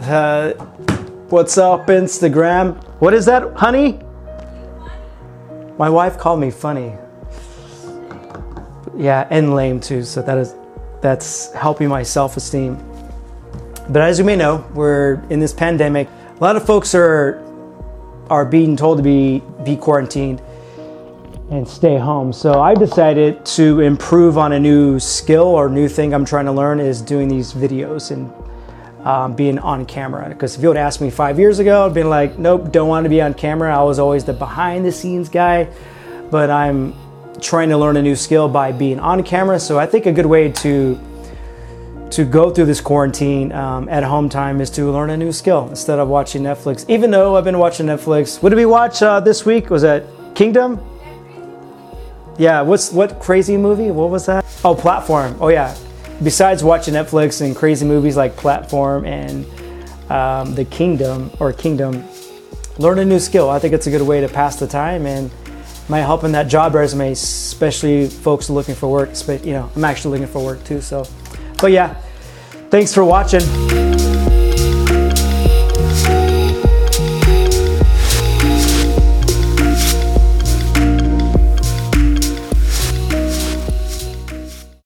Uh, what's up, Instagram? What is that, honey? My wife called me funny. Yeah, and lame too. So that is that's helping my self-esteem. But as you may know, we're in this pandemic. A lot of folks are are being told to be be quarantined and stay home. So I decided to improve on a new skill or new thing I'm trying to learn is doing these videos and um, being on camera. Because if you would ask me five years ago, I'd been like, nope, don't want to be on camera. I was always the behind the scenes guy, but I'm trying to learn a new skill by being on camera. So I think a good way to to go through this quarantine um, at home time is to learn a new skill instead of watching Netflix. Even though I've been watching Netflix, what did we watch uh, this week? Was that Kingdom? Yeah. What's what crazy movie? What was that? Oh, Platform. Oh yeah. Besides watching Netflix and crazy movies like Platform and um, The Kingdom or Kingdom, learn a new skill. I think it's a good way to pass the time and might help in that job resume, especially folks looking for work. But You know, I'm actually looking for work too. So, but yeah, thanks for watching.